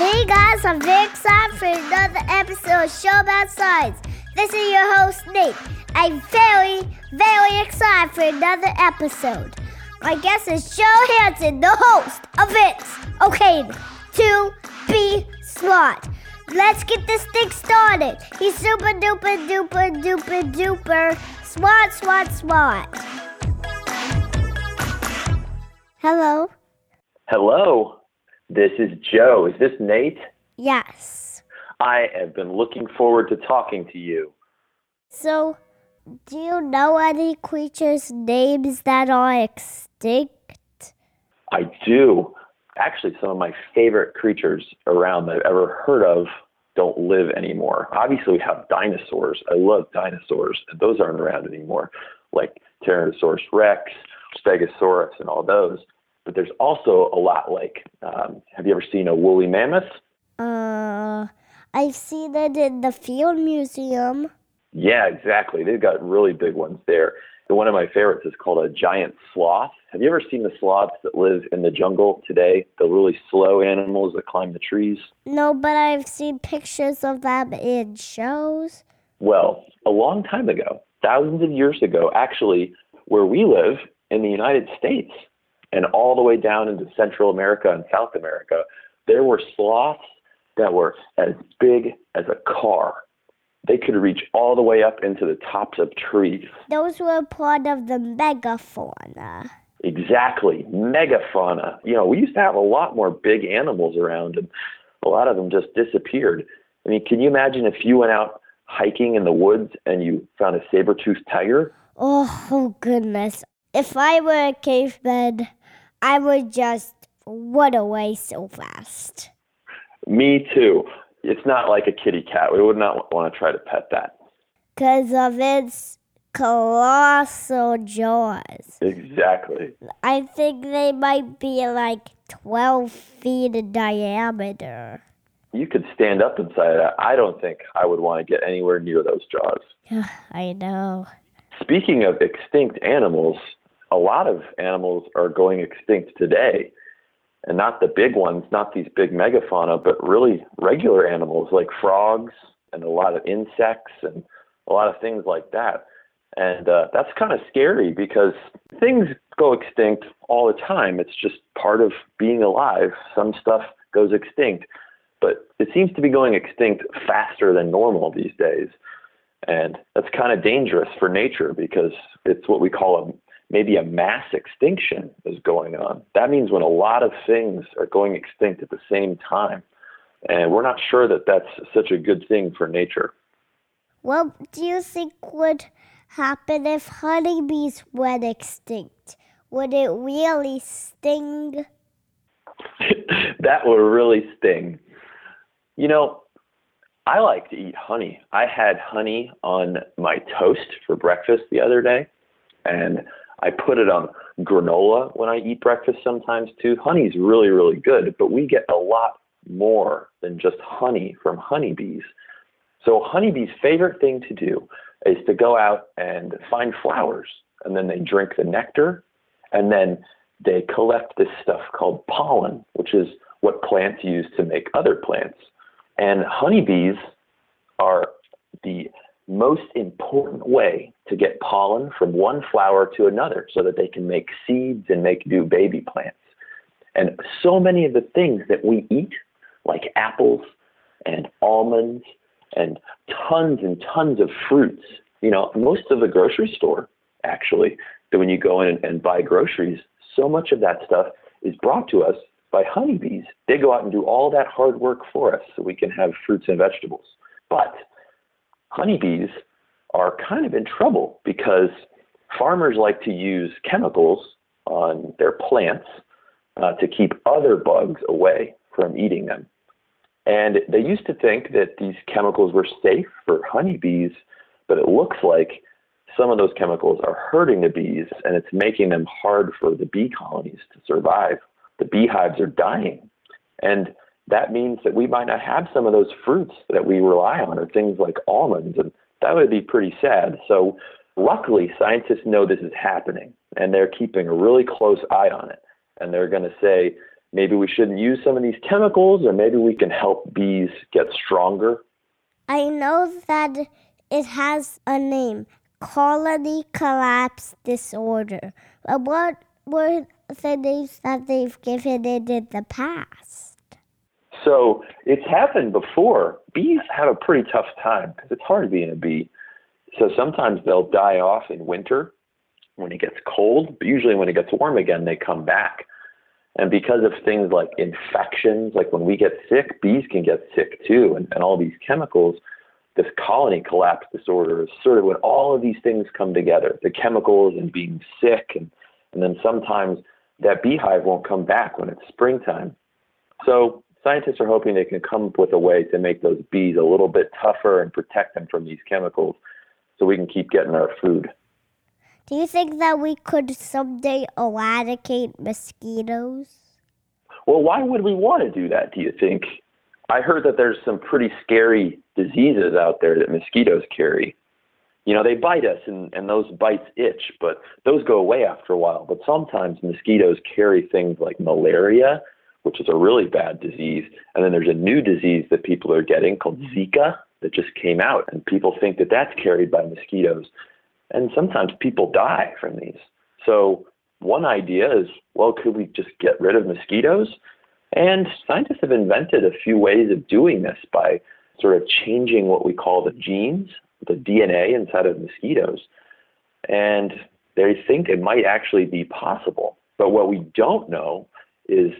Hey guys, I'm very excited for another episode of Show About Science. This is your host, Nate. I'm very, very excited for another episode. My guest is Joe Hanson, the host of It's Okay to Be Smart. Let's get this thing started. He's super duper duper duper duper smart, smart, smart. Hello. Hello, this is Joe. Is this Nate? Yes. I have been looking forward to talking to you. So, do you know any creatures' names that are extinct? I do. Actually, some of my favorite creatures around that I've ever heard of don't live anymore. Obviously, we have dinosaurs. I love dinosaurs, and those aren't around anymore, like Tyrannosaurus rex, Stegosaurus, and all those. But there's also a lot like um, have you ever seen a woolly mammoth? Uh, I've seen it in the Field Museum. Yeah, exactly. They've got really big ones there. One of my favorites is called a giant sloth. Have you ever seen the sloths that live in the jungle today? The really slow animals that climb the trees? No, but I've seen pictures of them in shows. Well, a long time ago, thousands of years ago, actually, where we live in the United States and all the way down into Central America and South America, there were sloths that were as big as a car. They could reach all the way up into the tops of trees. Those were part of the megafauna. Exactly, megafauna. You know, we used to have a lot more big animals around, and a lot of them just disappeared. I mean, can you imagine if you went out hiking in the woods and you found a saber-toothed tiger? Oh, oh goodness. If I were a cave caveman, I would just run away so fast. Me too. It's not like a kitty cat. We would not want to try to pet that. Because of its colossal jaws. Exactly. I think they might be like 12 feet in diameter. You could stand up inside that. I don't think I would want to get anywhere near those jaws. I know. Speaking of extinct animals, a lot of animals are going extinct today. And not the big ones, not these big megafauna, but really regular animals like frogs and a lot of insects and a lot of things like that. And uh, that's kind of scary because things go extinct all the time. It's just part of being alive. Some stuff goes extinct, but it seems to be going extinct faster than normal these days. And that's kind of dangerous for nature because it's what we call a maybe a mass extinction is going on. That means when a lot of things are going extinct at the same time. And we're not sure that that's such a good thing for nature. What do you think would happen if honeybees went extinct? Would it really sting? that would really sting. You know, I like to eat honey. I had honey on my toast for breakfast the other day, and I put it on granola when I eat breakfast sometimes too. Honey's really, really good, but we get a lot more than just honey from honeybees. So, honeybees' favorite thing to do is to go out and find flowers, and then they drink the nectar, and then they collect this stuff called pollen, which is what plants use to make other plants. And honeybees are the most important way to get pollen from one flower to another so that they can make seeds and make new baby plants. And so many of the things that we eat, like apples and almonds and tons and tons of fruits, you know, most of the grocery store, actually, that when you go in and, and buy groceries, so much of that stuff is brought to us by honeybees. They go out and do all that hard work for us so we can have fruits and vegetables. But honeybees are kind of in trouble because farmers like to use chemicals on their plants uh, to keep other bugs away from eating them. And they used to think that these chemicals were safe for honeybees, but it looks like some of those chemicals are hurting the bees and it's making them hard for the bee colonies to survive. The beehives are dying. And that means that we might not have some of those fruits that we rely on, or things like almonds, and that would be pretty sad. So, luckily, scientists know this is happening, and they're keeping a really close eye on it. And they're going to say, maybe we shouldn't use some of these chemicals, or maybe we can help bees get stronger. I know that it has a name colony collapse disorder. But what were the names that they've given it in the past? So it's happened before. Bees have a pretty tough time because it's hard being a bee. So sometimes they'll die off in winter when it gets cold, but usually when it gets warm again, they come back. And because of things like infections, like when we get sick, bees can get sick too, and, and all these chemicals, this colony collapse disorder is sort of when all of these things come together the chemicals and being sick, and, and then sometimes that beehive won't come back when it's springtime. So scientists are hoping they can come up with a way to make those bees a little bit tougher and protect them from these chemicals so we can keep getting our food. Do you think that we could someday eradicate mosquitoes? Well, why would we want to do that, do you think? I heard that there's some pretty scary diseases out there that mosquitoes carry. You know, they bite us and, and those bites itch, but those go away after a while. But sometimes mosquitoes carry things like malaria, which is a really bad disease. And then there's a new disease that people are getting called mm-hmm. Zika that just came out. And people think that that's carried by mosquitoes. And sometimes people die from these. So one idea is, well, could we just get rid of mosquitoes? And scientists have invented a few ways of doing this by sort of changing what we call the genes, the DNA inside of mosquitoes. And they think it might actually be possible. But what we don't know is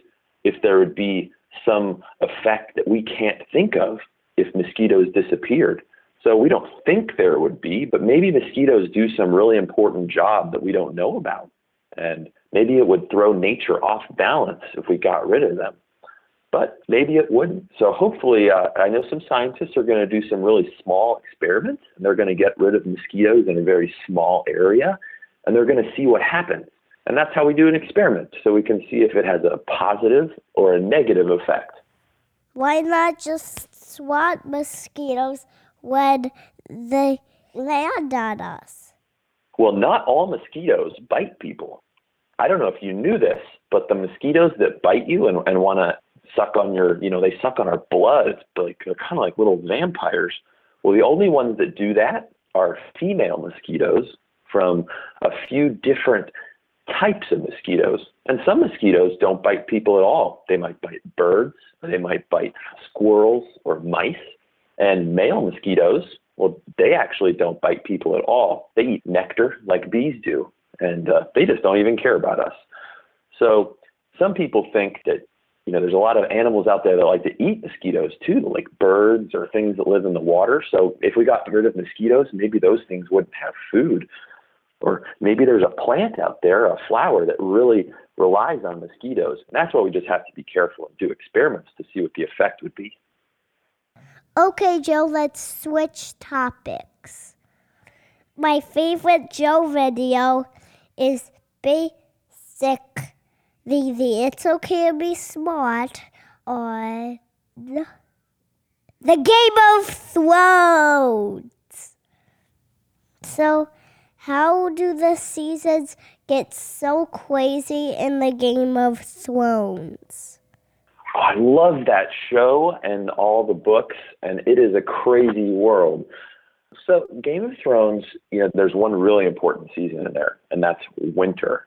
if there would be some effect that we can't think of if mosquitoes disappeared. So we don't think there would be, but maybe mosquitoes do some really important job that we don't know about. And maybe it would throw nature off balance if we got rid of them. But maybe it wouldn't. So hopefully, uh, I know some scientists are going to do some really small experiments, and they're going to get rid of mosquitoes in a very small area, and they're going to see what happens. And that's how we do an experiment, so we can see if it has a positive or a negative effect. Why not just swat mosquitoes when they land on us? Well, not all mosquitoes bite people. I don't know if you knew this, but the mosquitoes that bite you and, and want to suck on your, you know, they suck on our blood. It's like they're kind of like little vampires. Well, the only ones that do that are female mosquitoes from a few different types of mosquitoes. And some mosquitoes don't bite people at all. They might bite birds, they might bite squirrels or mice. And male mosquitoes, well, they actually don't bite people at all. They eat nectar like bees do, and uh, they just don't even care about us. So some people think that you know there's a lot of animals out there that like to eat mosquitoes too, like birds or things that live in the water. So if we got rid of mosquitoes, maybe those things wouldn't have food. Or maybe there's a plant out there, a flower that really relies on mosquitoes. And that's why we just have to be careful and do experiments to see what the effect would be. Okay, Joe, let's switch topics. My favorite Joe video is basic the the It's Okay to Be Smart on the, the Game of Thrones. So, how do the seasons get so crazy in the Game of Thrones? Oh, I love that show and all the books, and it is a crazy world. So, Game of Thrones, you know, there's one really important season in there, and that's winter.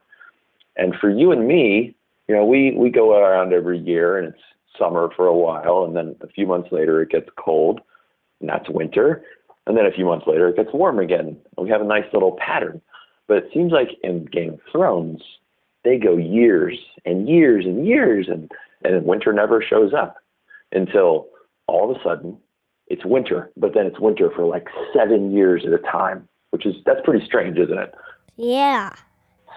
And for you and me, you know, we we go around every year, and it's summer for a while, and then a few months later it gets cold, and that's winter, and then a few months later it gets warm again. And we have a nice little pattern. But it seems like in Game of Thrones, they go years and years and years, and and winter never shows up until all of a sudden it's winter, but then it's winter for like seven years at a time, which is that's pretty strange, isn't it? Yeah.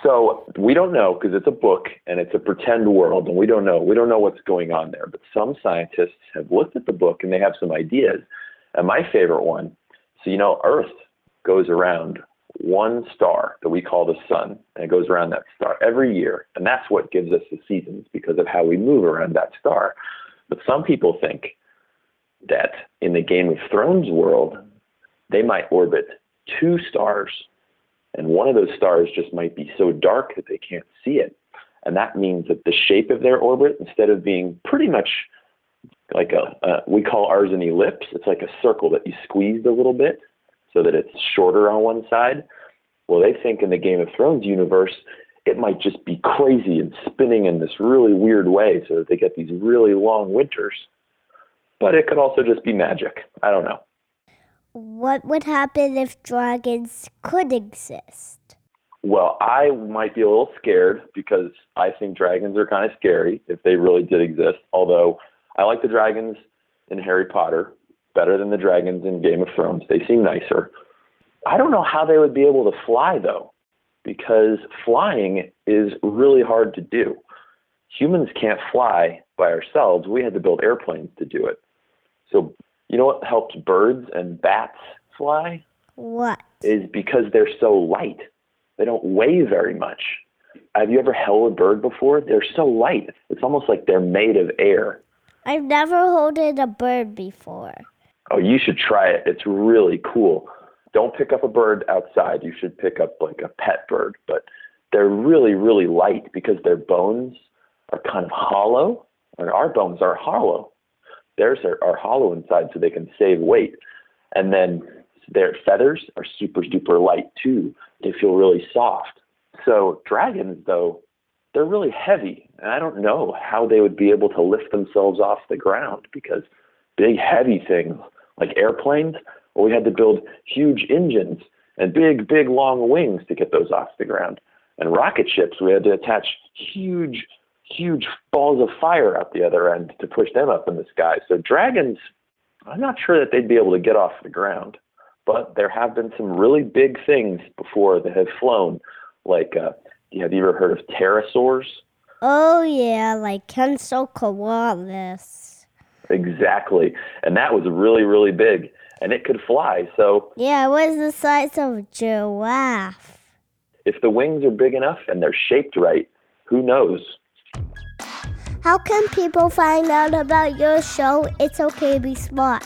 So we don't know because it's a book and it's a pretend world, and we don't know. We don't know what's going on there. But some scientists have looked at the book and they have some ideas. And my favorite one, so you know, Earth goes around one star that we call the sun, and it goes around that star every year, and that's what gives us the seasons because of how we move around that star. But some people think that in the Game of Thrones world, they might orbit two stars, and one of those stars just might be so dark that they can't see it. And that means that the shape of their orbit, instead of being pretty much like a, uh, we call ours an ellipse, it's like a circle that you squeezed a little bit so that it's shorter on one side. Well, they think in the Game of Thrones universe, it might just be crazy and spinning in this really weird way so that they get these really long winters. But it could also just be magic. I don't know. What would happen if dragons could exist? Well, I might be a little scared because I think dragons are kind of scary if they really did exist. Although I like the dragons in Harry Potter better than the dragons in Game of Thrones. They seem nicer. I don't know how they would be able to fly though, because flying is really hard to do. Humans can't fly by ourselves. We had to build airplanes to do it. So, you know what helps birds and bats fly? What? Is because they're so light. They don't weigh very much. Have you ever held a bird before? They're so light. It's almost like they're made of air. I've never held a bird before. Oh, you should try it. It's really cool. Don't pick up a bird outside. You should pick up like a pet bird, but they're really, really light because their bones are kind of hollow. And our bones are hollow. Theirs are, are hollow inside so they can save weight. And then their feathers are super, super light too. They feel really soft. So dragons, though, they're really heavy. And I don't know how they would be able to lift themselves off the ground because big, heavy things like airplanes, we had to build huge engines and big, big, long wings to get those off the ground. And rocket ships, we had to attach huge, huge balls of fire out the other end to push them up in the sky. So dragons, I'm not sure that they'd be able to get off the ground but there have been some really big things before that have flown. Like, uh, have you ever heard of pterosaurs? Oh yeah, like Quetzalcoatlus. Exactly, and that was really really big, and it could fly. So yeah, it was the size of a giraffe. If the wings are big enough and they're shaped right, who knows? How can people find out about your show? It's okay to be smart.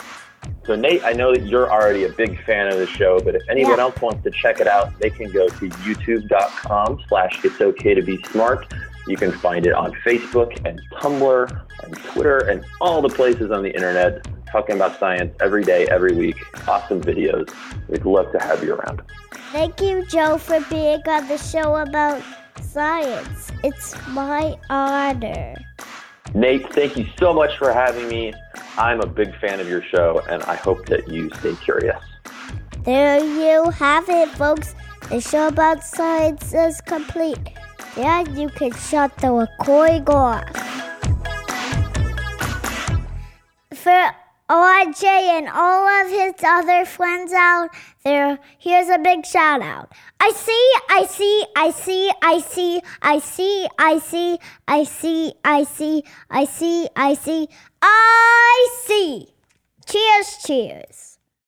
So, Nate, I know that you're already a big fan of the show, but if anyone yeah. else wants to check it out, they can go to youtube.com slash it's okay to be smart. You can find it on Facebook and Tumblr and Twitter and all the places on the internet talking about science every day, every week. Awesome videos. We'd love to have you around. Thank you, Joe, for being on the show about science. It's my honor. Nate, thank you so much for having me. I'm a big fan of your show, and I hope that you stay curious. There you have it, folks. The show about science is complete. Yeah, you can shut the recording off. For OJ and all of his other friends out there, here's a big shout out. I see, I see, I see, I see, I see, I see, I see, I see, I see, I see, I see. Cheers, cheers.